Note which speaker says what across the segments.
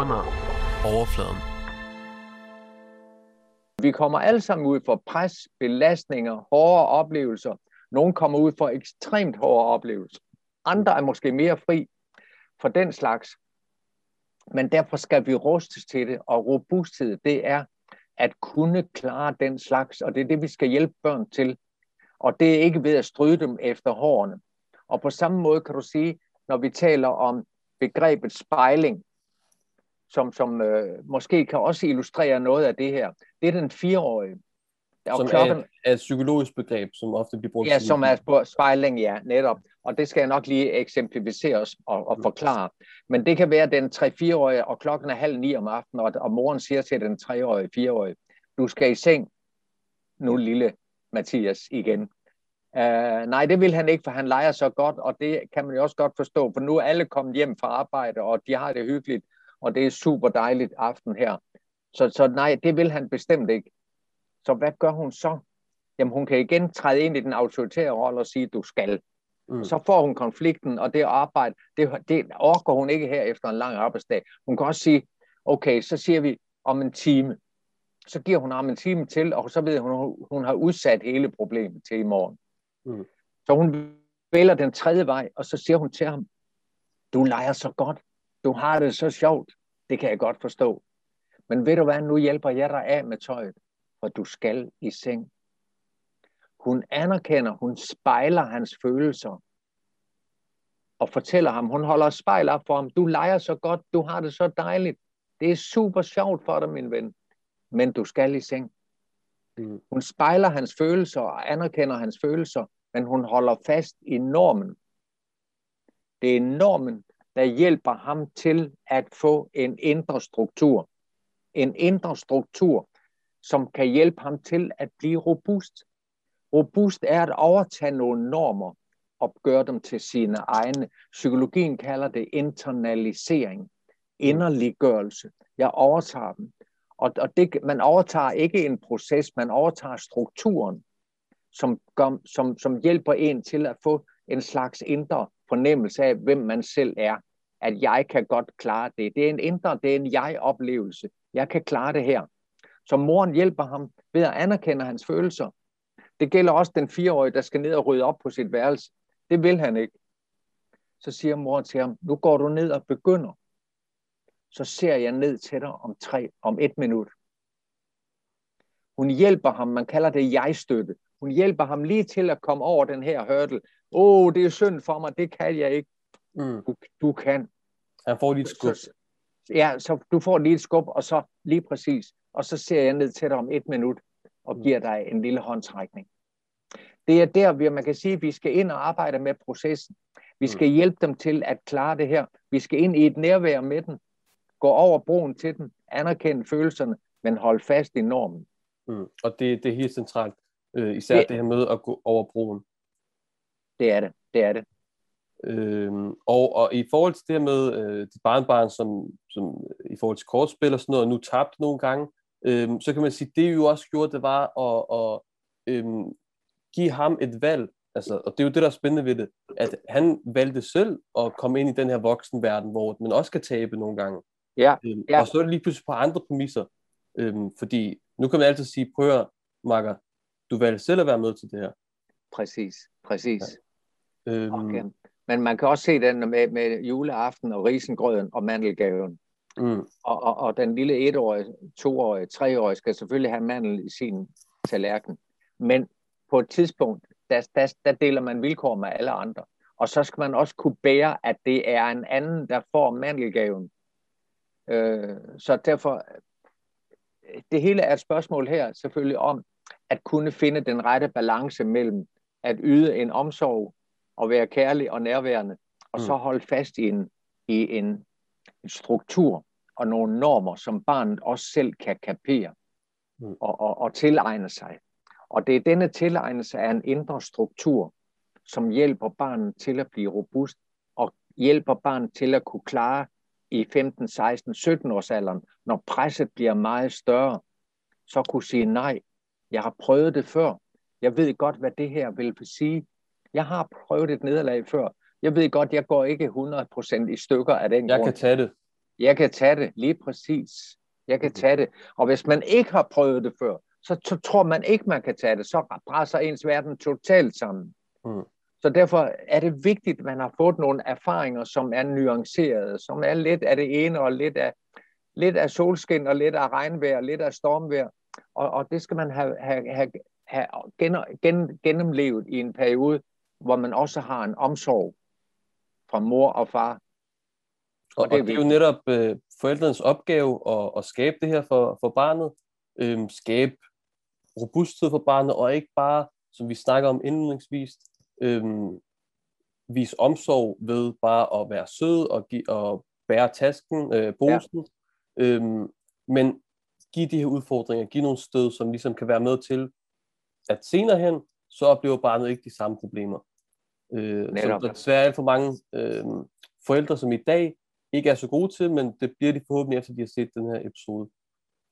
Speaker 1: under overfladen.
Speaker 2: Vi kommer alle sammen ud for pres, belastninger, hårde oplevelser. Nogle kommer ud for ekstremt hårde oplevelser. Andre er måske mere fri for den slags. Men derfor skal vi rustes til det, og robusthed, det er at kunne klare den slags, og det er det, vi skal hjælpe børn til. Og det er ikke ved at stryge dem efter hårene. Og på samme måde kan du sige, når vi taler om begrebet spejling, som, som øh, måske kan også illustrere noget af det her. Det er den fireårige.
Speaker 3: Og som klokken, er, er et psykologisk begreb, som ofte bliver brugt.
Speaker 2: Ja, som er på spejling, ja, netop. Og det skal jeg nok lige eksemplificere og, og forklare. Men det kan være den 3-4-årige, og klokken er halv ni om aftenen, og, og moren siger til den 3-årige, 4-årige, du skal i seng nu, lille Mathias, igen. Uh, nej, det vil han ikke, for han leger så godt, og det kan man jo også godt forstå, for nu er alle kommet hjem fra arbejde, og de har det hyggeligt, og det er super dejligt aften her. Så, så nej, det vil han bestemt ikke. Så hvad gør hun så? Jamen hun kan igen træde ind i den autoritære rolle og sige, du skal. Mm. Så får hun konflikten, og det arbejde, det, det orker hun ikke her efter en lang arbejdsdag. Hun kan også sige, okay, så siger vi om en time. Så giver hun ham en time til, og så ved hun, hun har udsat hele problemet til i morgen. Mm. Så hun vælger den tredje vej, og så siger hun til ham, du leger så godt, du har det så sjovt, det kan jeg godt forstå. Men ved du hvad, nu hjælper jeg dig af med tøjet, for du skal i seng. Hun anerkender, hun spejler hans følelser, og fortæller ham, hun holder spejl op for ham, du leger så godt, du har det så dejligt, det er super sjovt for dig, min ven, men du skal i seng. Mm. Hun spejler hans følelser og anerkender hans følelser, men hun holder fast i normen. Det er normen, der hjælper ham til at få en indre struktur. En indre struktur, som kan hjælpe ham til at blive robust. Robust er at overtage nogle normer og gøre dem til sine egne. Psykologien kalder det internalisering, inderliggørelse. Jeg overtager dem. Og, og det, man overtager ikke en proces, man overtager strukturen, som, som, som hjælper en til at få en slags indre fornemmelse af, hvem man selv er. At jeg kan godt klare det. Det er en indre, det er en jeg-oplevelse. Jeg kan klare det her. Så moren hjælper ham ved at anerkende hans følelser. Det gælder også den fireårige, der skal ned og rydde op på sit værelse. Det vil han ikke. Så siger moren til ham, nu går du ned og begynder. Så ser jeg ned til dig om, tre, om et minut. Hun hjælper ham, man kalder det jeg-støtte. Hun hjælper ham lige til at komme over den her hurdle, Åh, oh, det er synd for mig, det kan jeg ikke. Mm. Du, du kan.
Speaker 3: Han får lige et skub. Så,
Speaker 2: ja, så du får lige et skub, og så lige præcis. Og så ser jeg ned til dig om et minut, og mm. giver dig en lille håndtrækning. Det er der, hvor man kan sige, at vi skal ind og arbejde med processen. Vi skal mm. hjælpe dem til at klare det her. Vi skal ind i et nærvær med dem. Gå over broen til dem. Anerkende følelserne, men hold fast i normen.
Speaker 3: Mm. Og det, det er helt centralt. Øh, især det, det her med at gå over broen.
Speaker 2: Det er det. Det er det.
Speaker 3: Øhm, og, og i forhold til det med øh, dit barnbarn, som, som i forhold til kortspil og sådan noget, nu tabt nogle gange, øhm, så kan man sige, det jo også gjorde, det var at, at øhm, give ham et valg. Altså, og det er jo det, der er spændende ved det, at han valgte selv at komme ind i den her voksenverden, hvor man også kan tabe nogle gange.
Speaker 2: Ja, øhm, ja.
Speaker 3: Og så er det lige pludselig på andre præmisser. Øhm, fordi nu kan man altid sige, prøv at, Marker, du valgte selv at være med til det her.
Speaker 2: Præcis, præcis. Ja. Øhm, okay. Men man kan også se den med, med juleaften og risengrøden og mandelgaven. Mm. Og, og, og den lille etårige, toårige, treårige skal selvfølgelig have mandel i sin tallerken. Men på et tidspunkt, der, der, der deler man vilkår med alle andre. Og så skal man også kunne bære, at det er en anden, der får mandelgaven. Øh, så derfor, det hele er et spørgsmål her selvfølgelig om, at kunne finde den rette balance mellem at yde en omsorg og være kærlig og nærværende, og så mm. holde fast i en, i en, en struktur og nogle normer, som barnet også selv kan kapere mm. og, og, og tilegne sig. Og det er denne tilegnelse af en indre struktur, som hjælper barnet til at blive robust, og hjælper barnet til at kunne klare i 15, 16, 17 års alderen, når presset bliver meget større, så kunne sige nej, jeg har prøvet det før. Jeg ved godt, hvad det her vil sige. Jeg har prøvet et nederlag før. Jeg ved godt, jeg går ikke 100% i stykker af den
Speaker 3: jeg
Speaker 2: grund.
Speaker 3: Jeg kan tage det.
Speaker 2: Jeg kan tage det, lige præcis. Jeg kan tage det. Og hvis man ikke har prøvet det før, så, så tror man ikke, man kan tage det. Så brænder ens verden totalt sammen. Mm. Så derfor er det vigtigt, at man har fået nogle erfaringer, som er nuancerede, som er lidt af det ene og lidt af, lidt af solskin og lidt af regnvejr og lidt af stormvejr. Og, og det skal man have, have, have, have gen, gen, gennemlevet i en periode, hvor man også har en omsorg fra mor og far.
Speaker 3: Og, og det, er, og det er jo netop øh, forældrenes opgave at, at skabe det her for, for barnet, øh, skabe robusthed for barnet, og ikke bare, som vi snakker om indledningsvis, øh, vise omsorg ved bare at være sød og, give, og bære tasken, øh, posen, ja. øh, men give de her udfordringer, give nogle stød, som ligesom kan være med til, at senere hen, så oplever barnet ikke de samme problemer. Øh, som der desværre er alt for mange øh, forældre, som i dag ikke er så gode til, men det bliver de forhåbentlig efter, de har set den her episode.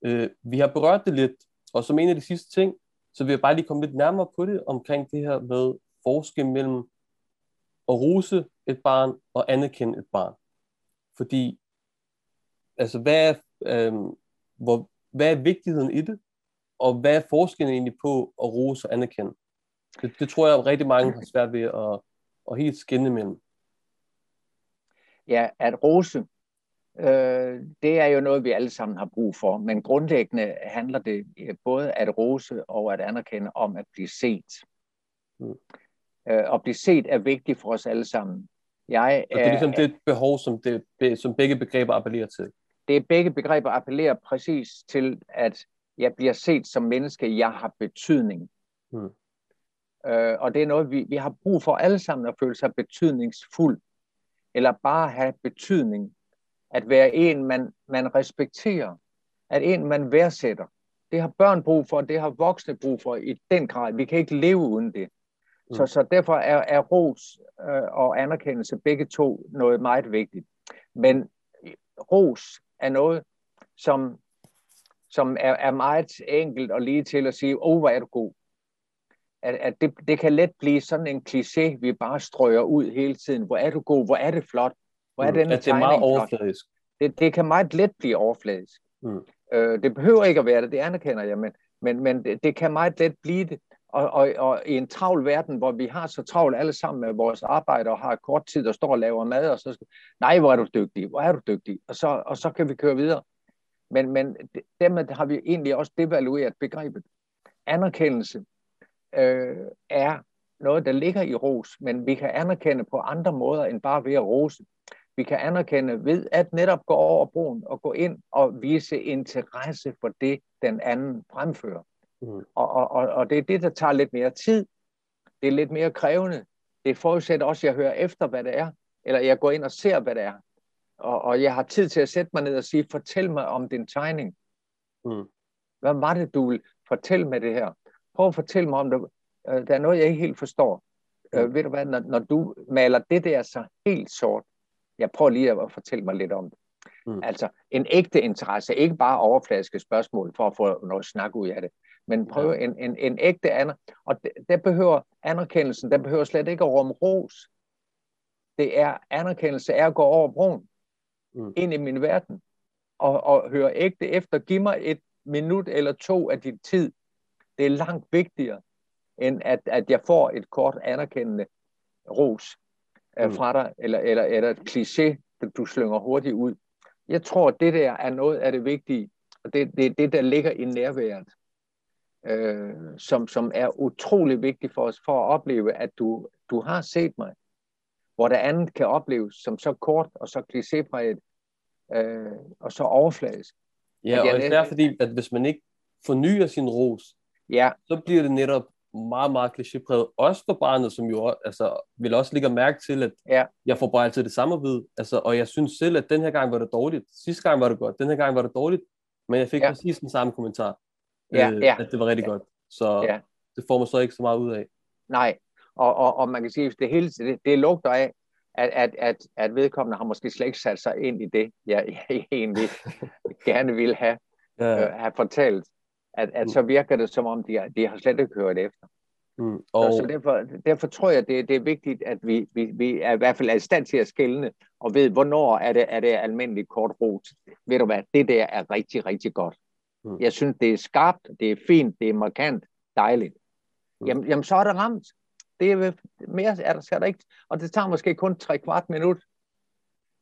Speaker 3: Øh, vi har berørt det lidt, og som en af de sidste ting, så vil jeg bare lige komme lidt nærmere på det, omkring det her med forskel mellem at rose et barn og anerkende et barn. Fordi, altså, hvad er, øh, hvor, hvad er vigtigheden i det, og hvad er forskellen egentlig på at rose og anerkende? Det, det tror jeg, at rigtig mange har svært ved at, at helt skinne imellem.
Speaker 2: Ja, at rose, øh, det er jo noget, vi alle sammen har brug for, men grundlæggende handler det både at rose og at anerkende om at blive set. Mm. Øh, at blive set er vigtigt for os alle sammen.
Speaker 3: Jeg og det er ligesom det behov, som, det, som begge begreber appellerer til.
Speaker 2: Det er begge begreber appellerer præcis til, at jeg bliver set som menneske, jeg har betydning. Mm. Øh, og det er noget, vi, vi har brug for alle sammen at føle sig betydningsfuld, eller bare have betydning. At være en, man, man respekterer, at en, man værdsætter. Det har børn brug for, det har voksne brug for i den grad. Vi kan ikke leve uden det. Mm. Så, så derfor er, er ros øh, og anerkendelse begge to noget meget vigtigt. Men ros er noget, som, som er, er meget enkelt og lige til at sige, åh, oh, hvor er du god at, at det, det kan let blive sådan en kliché, vi bare strøger ud hele tiden. Hvor er du god, hvor er det flot, hvor er mm,
Speaker 3: denne at det er meget overfladisk.
Speaker 2: Det, det kan meget let blive overfladisk. Mm. Øh, det behøver ikke at være det, det anerkender jeg, men, men, men det, det kan meget let blive det. Og, og, og i en travl verden, hvor vi har så travlt alle sammen med vores arbejde og har kort tid og står og laver mad, og så nej, hvor er du dygtig, hvor er du dygtig, og så, og så kan vi køre videre. Men, men dermed har vi egentlig også devalueret begrebet. Anerkendelse øh, er noget, der ligger i ros, men vi kan anerkende på andre måder end bare ved at rose. Vi kan anerkende ved at netop gå over broen og gå ind og vise interesse for det, den anden fremfører. Mm. Og, og, og, og det er det, der tager lidt mere tid. Det er lidt mere krævende. Det forudsætter også, at jeg hører efter, hvad det er, eller jeg går ind og ser, hvad det er. Og, og jeg har tid til at sætte mig ned og sige, fortæl mig om din tegning. Mm. Hvad var det, du vil fortælle med det her? Prøv at fortælle mig om det. Øh, der er noget, jeg ikke helt forstår. Øh, mm. ved du hvad, når, når du maler det der så helt sort, jeg prøver lige at fortælle mig lidt om det. Mm. Altså en ægte interesse, ikke bare overfladiske spørgsmål for at få noget snak ud af det, men prøv ja. en, en, en ægte aner. Og der behøver anerkendelsen, der behøver slet ikke at rumme ros. Det er anerkendelse er at gå over broen mm. ind i min verden og, og høre ægte efter. Giv mig et minut eller to af din tid det er langt vigtigere, end at, at jeg får et kort anerkendende ros øh, mm. fra dig, eller, eller, eller et kliché, du slynger hurtigt ud. Jeg tror, at det der er noget af det vigtige, og det er det, det, der ligger i nærværet, øh, som, som er utrolig vigtigt for os, for at opleve, at du, du har set mig, hvor det andet kan opleves som så kort og så klicépræget, øh, og så overfladisk.
Speaker 3: Ja, og især fordi, at hvis man ikke fornyer sin ros,
Speaker 2: ja.
Speaker 3: så bliver det netop meget, meget klichépræget. Også for barnet, som jo altså, vil også lægge mærke til, at ja. jeg får bare altid det samme at vide. Altså, og jeg synes selv, at den her gang var det dårligt. Sidste gang var det godt. Den her gang var det dårligt. Men jeg fik ja. præcis den samme kommentar. Ja, øh, ja. At det var rigtig ja. godt. Så ja. det får man så ikke så meget ud af.
Speaker 2: Nej, og, og, og man kan sige, at det hele det, det lugter af, at, at, at, at vedkommende har måske slet ikke sat sig ind i det, jeg, jeg egentlig gerne ville have, ja. øh, have fortalt at, at så virker det som om, de, de har slet ikke hørt efter. Mm. Og... Så, så derfor, derfor tror jeg, det, det er vigtigt, at vi, vi, vi er i hvert fald er i stand til at skælne, og ved, hvornår er det, er det almindeligt kort rot. Ved du hvad, det der er rigtig, rigtig godt. Mm. Jeg synes, det er skarpt, det er fint, det er markant, dejligt. Mm. Jamen, jamen, så er det ramt. Det er mere er der, skal der ikke, og det tager måske kun tre kvart minut.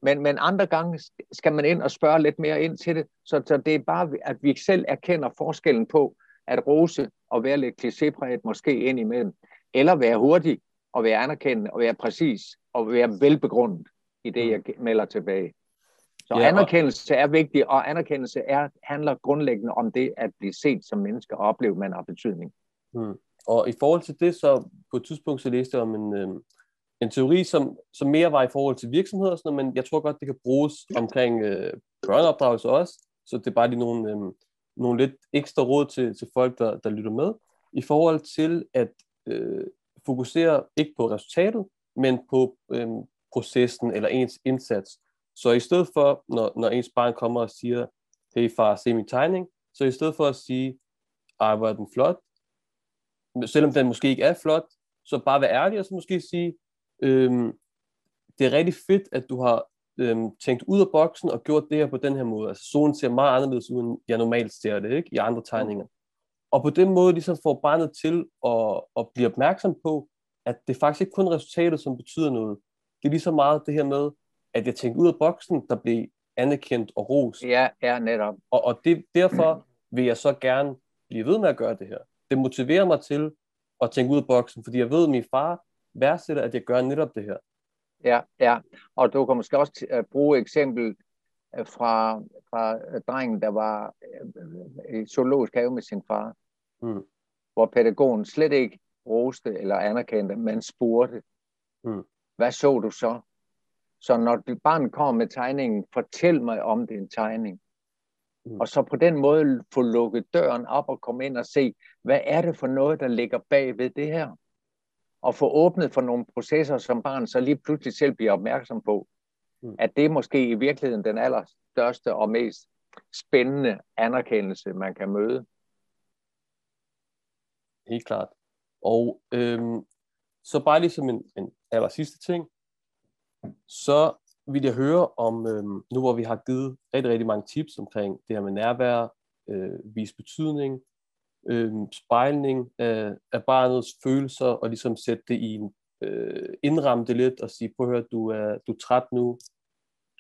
Speaker 2: Men, men andre gange skal man ind og spørge lidt mere ind til det, så, så det er bare, at vi selv erkender forskellen på at rose og være lidt klichépræget måske ind imellem, eller være hurtig og være anerkendende og være præcis og være velbegrundet i det, jeg mm. melder tilbage. Så ja, anerkendelse er vigtig, og anerkendelse er, handler grundlæggende om det at blive set som menneske og opleve, at man har betydning.
Speaker 3: Hmm. Og i forhold til det, så på et tidspunkt så læste jeg om en, øh, en teori, som, som mere var i forhold til virksomheder og sådan noget, men jeg tror godt, det kan bruges omkring øh, børneopdragelse også. Så det er bare lige nogle, øh, nogle lidt ekstra råd til, til folk, der, der lytter med, i forhold til at øh, fokusere ikke på resultatet, men på øh, processen eller ens indsats. Så i stedet for, når, når ens barn kommer og siger, hey far, se min tegning, så i stedet for at sige, ej, hvor er den flot, selvom den måske ikke er flot, så bare være ærlig og så måske sige, øhm, det er rigtig fedt, at du har øhm, tænkt ud af boksen og gjort det her på den her måde. Altså solen ser meget anderledes ud, end jeg normalt ser det ikke? i andre tegninger. Og på den måde ligesom får barnet til at, at blive opmærksom på, at det faktisk ikke kun er resultatet, som betyder noget. Det er lige så meget det her med, at jeg tænkte ud af boksen, der blev anerkendt og ros.
Speaker 2: Ja, ja, netop.
Speaker 3: Og, og det, derfor vil jeg så gerne blive ved med at gøre det her. Det motiverer mig til at tænke ud af boksen, fordi jeg ved, at min far værdsætter, at jeg gør netop det her.
Speaker 2: Ja, ja. Og du kan måske også uh, bruge eksempel uh, fra, fra uh, drengen, der var i zoologisk have med sin far, mm. hvor pædagogen slet ikke roste eller anerkendte, men spurgte, mm. hvad så du så? Så når dit barn kommer med tegningen, fortæl mig om din tegning. Mm. Og så på den måde få lukket døren op og komme ind og se, hvad er det for noget, der ligger bag ved det her? Og få åbnet for nogle processer, som barn så lige pludselig selv bliver opmærksom på. Mm. At det er måske i virkeligheden den allerstørste og mest spændende anerkendelse, man kan møde.
Speaker 3: Helt klart. Og øhm, så bare lige som en, en aller sidste ting, så vil jeg høre om, øhm, nu hvor vi har givet rigtig, rigtig mange tips omkring det her med nærvær, øh, vis betydning, øh, spejling af, af barnets følelser, og ligesom sætte det i en, øh, indramme det lidt og sige, prøv at høre, du er, du er træt nu,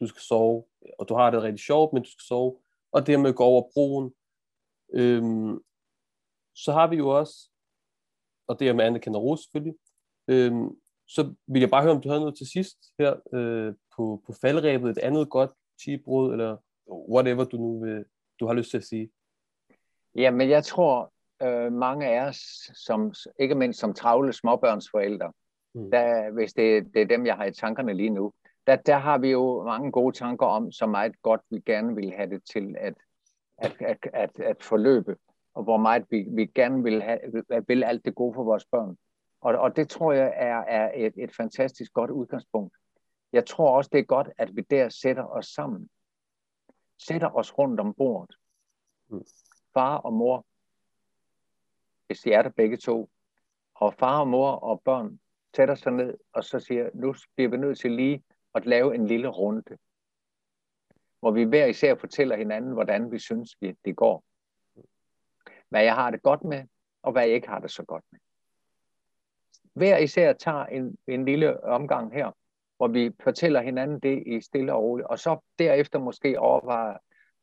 Speaker 3: du skal sove, og du har det rigtig sjovt, men du skal sove, og det med at gå over broen. Øh, så har vi jo også, og det er med Anne Rose selvfølgelig, øh, så vil jeg bare høre, om du havde noget til sidst her øh, på, på faldrebet, et andet godt tibbrud, eller whatever du nu vil, du har lyst til at sige.
Speaker 2: Ja, men jeg tror, øh, mange af os, som, ikke mindst som travle småbørnsforældre, mm. der, hvis det, det er dem, jeg har i tankerne lige nu, der, der har vi jo mange gode tanker om, så meget godt vi gerne vil have det til at, at, at, at, at forløbe, og hvor meget vi, vi gerne vil, have, vil alt det gode for vores børn. Og, og det tror jeg er, er et, et fantastisk godt udgangspunkt. Jeg tror også, det er godt, at vi der sætter os sammen. Sætter os rundt om bordet. Mm. Far og mor, hvis de er der begge to. Og far og mor og børn sætter sig ned og så siger, nu bliver vi nødt til lige at lave en lille runde. Hvor vi hver især fortæller hinanden, hvordan vi synes, det går. Hvad jeg har det godt med, og hvad jeg ikke har det så godt med hver især tager en, en lille omgang her, hvor vi fortæller hinanden det i stille og roligt, og så derefter måske overvejer,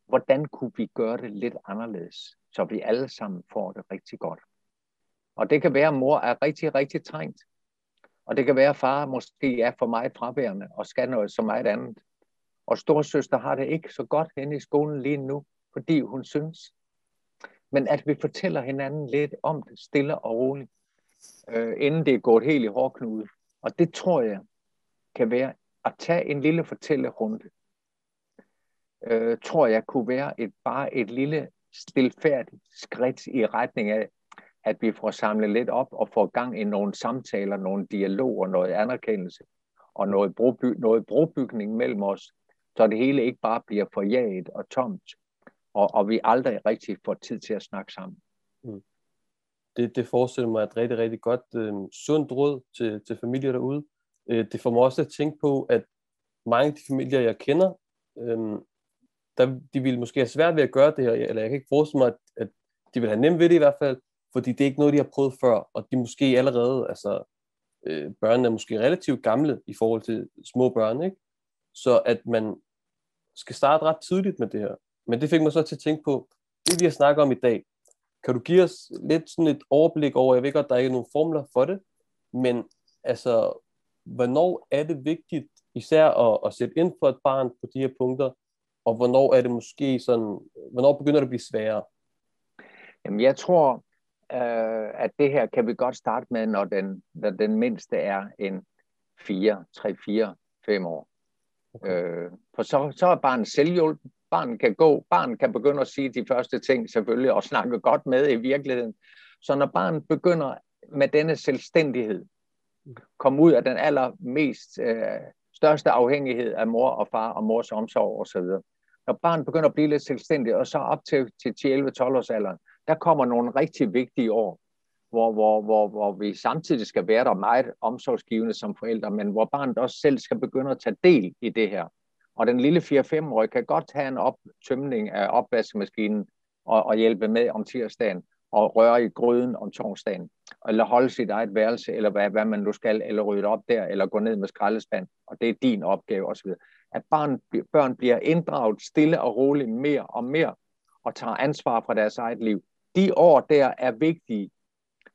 Speaker 2: hvordan kunne vi gøre det lidt anderledes, så vi alle sammen får det rigtig godt. Og det kan være, at mor er rigtig, rigtig trængt. Og det kan være, at far måske er for meget fraværende og skal noget så meget andet. Og storsøster har det ikke så godt henne i skolen lige nu, fordi hun synes. Men at vi fortæller hinanden lidt om det, stille og roligt øh, inden det er gået helt i hårdknude. Og det tror jeg kan være at tage en lille fortællerunde. Øh, tror jeg kunne være et, bare et lille stilfærdigt skridt i retning af, at vi får samlet lidt op og får gang i nogle samtaler, nogle dialoger, noget anerkendelse og noget, broby, noget brobygning mellem os, så det hele ikke bare bliver forjaget og tomt, og, og vi aldrig rigtig får tid til at snakke sammen. Mm.
Speaker 3: det, det forestiller mig et rigtig, rigtig godt, øh, sundt råd til, til familier derude. Øh, det får mig også at tænke på, at mange af de familier, jeg kender, øh, der, de ville måske have svært ved at gøre det her, eller jeg kan ikke forestille mig, at, at de vil have nemt ved det i hvert fald, fordi det er ikke noget, de har prøvet før, og de måske allerede, altså øh, børnene er måske relativt gamle i forhold til små børn, ikke? Så at man skal starte ret tidligt med det her. Men det fik mig så til at tænke på, det vi har snakket om i dag, kan du give os lidt sådan et overblik over, jeg ved godt, der er ikke nogen formler for det, men altså, hvornår er det vigtigt især at, at sætte ind for et barn på de her punkter, og hvornår er det måske sådan, hvornår begynder det at blive sværere?
Speaker 2: Jamen, jeg tror, øh, at det her kan vi godt starte med, når den, når den mindste er en 4, 3, 4, 5 år. Okay. Øh, for så, så er barnet selvhjulpen. Barnet kan gå, barnet kan begynde at sige de første ting selvfølgelig, og snakke godt med i virkeligheden. Så når barnet begynder med denne selvstændighed, komme ud af den allermest øh, største afhængighed af mor og far og mors omsorg osv., når barnet begynder at blive lidt selvstændigt, og så op til, til 11-12 års alderen, der kommer nogle rigtig vigtige år, hvor, hvor, hvor, hvor vi samtidig skal være der meget omsorgsgivende som forældre, men hvor barnet også selv skal begynde at tage del i det her. Og den lille 4-5-årige kan godt have en optømning af opvaskemaskinen og, og hjælpe med om tirsdagen, og røre i gryden om torsdagen, eller holde sit eget værelse, eller hvad, hvad man nu skal, eller rydde op der, eller gå ned med skraldespand, og det er din opgave osv. At barn, børn bliver inddraget stille og roligt mere og mere, og tager ansvar for deres eget liv. De år der er vigtige.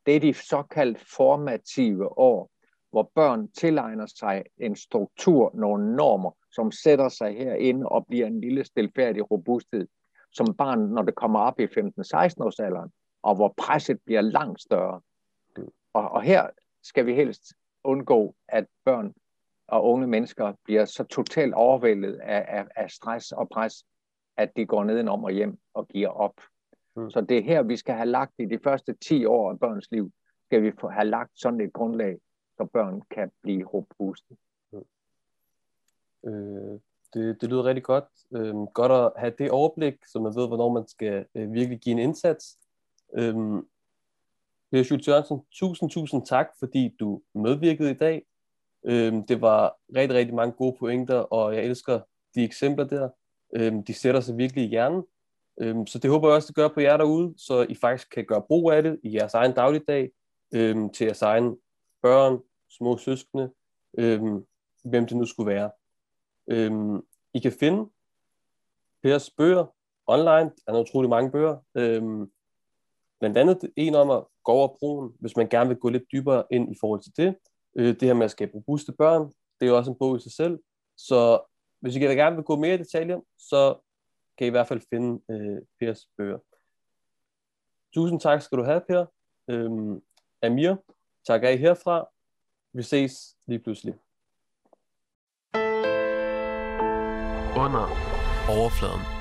Speaker 2: Det er de såkaldt formative år, hvor børn tilegner sig en struktur, nogle normer, som sætter sig herinde og bliver en lille stilfærdig robusthed, som barn, når det kommer op i 15-16 års alderen, og hvor presset bliver langt større. Og, og her skal vi helst undgå, at børn og unge mennesker bliver så totalt overvældet af, af, af stress og pres, at de går nedenom og hjem og giver op. Mm. Så det er her, vi skal have lagt i de første 10 år af børns liv, skal vi have lagt sådan et grundlag, så børn kan blive robuste. Mm.
Speaker 3: Øh, det, det lyder rigtig godt. Øh, godt at have det overblik, så man ved, hvornår man skal øh, virkelig give en indsats. Øh, Per Schultz Jørgensen, tusind, tusind tak, fordi du medvirkede i dag. Øhm, det var rigtig, rigtig mange gode pointer, og jeg elsker de eksempler der. Øhm, de sætter sig virkelig i hjernen. Øhm, så det håber jeg også, det gør på jer derude, så I faktisk kan gøre brug af det i jeres egen dagligdag, øhm, til jeres egen børn, små søskende, øhm, hvem det nu skulle være. Øhm, I kan finde Pers bøger online. Der er utrolig mange bøger. Øhm, blandt andet en om at gå over broen, hvis man gerne vil gå lidt dybere ind i forhold til det. Øh, det her med at skabe robuste børn, det er jo også en bog i sig selv. Så hvis I gerne vil gå mere i detaljer, så kan I i hvert fald finde øh, Pers bøger. Tusind tak skal du have, Per. Øhm, Amir, tak af herfra. Vi ses lige pludselig.
Speaker 1: Under overfladen.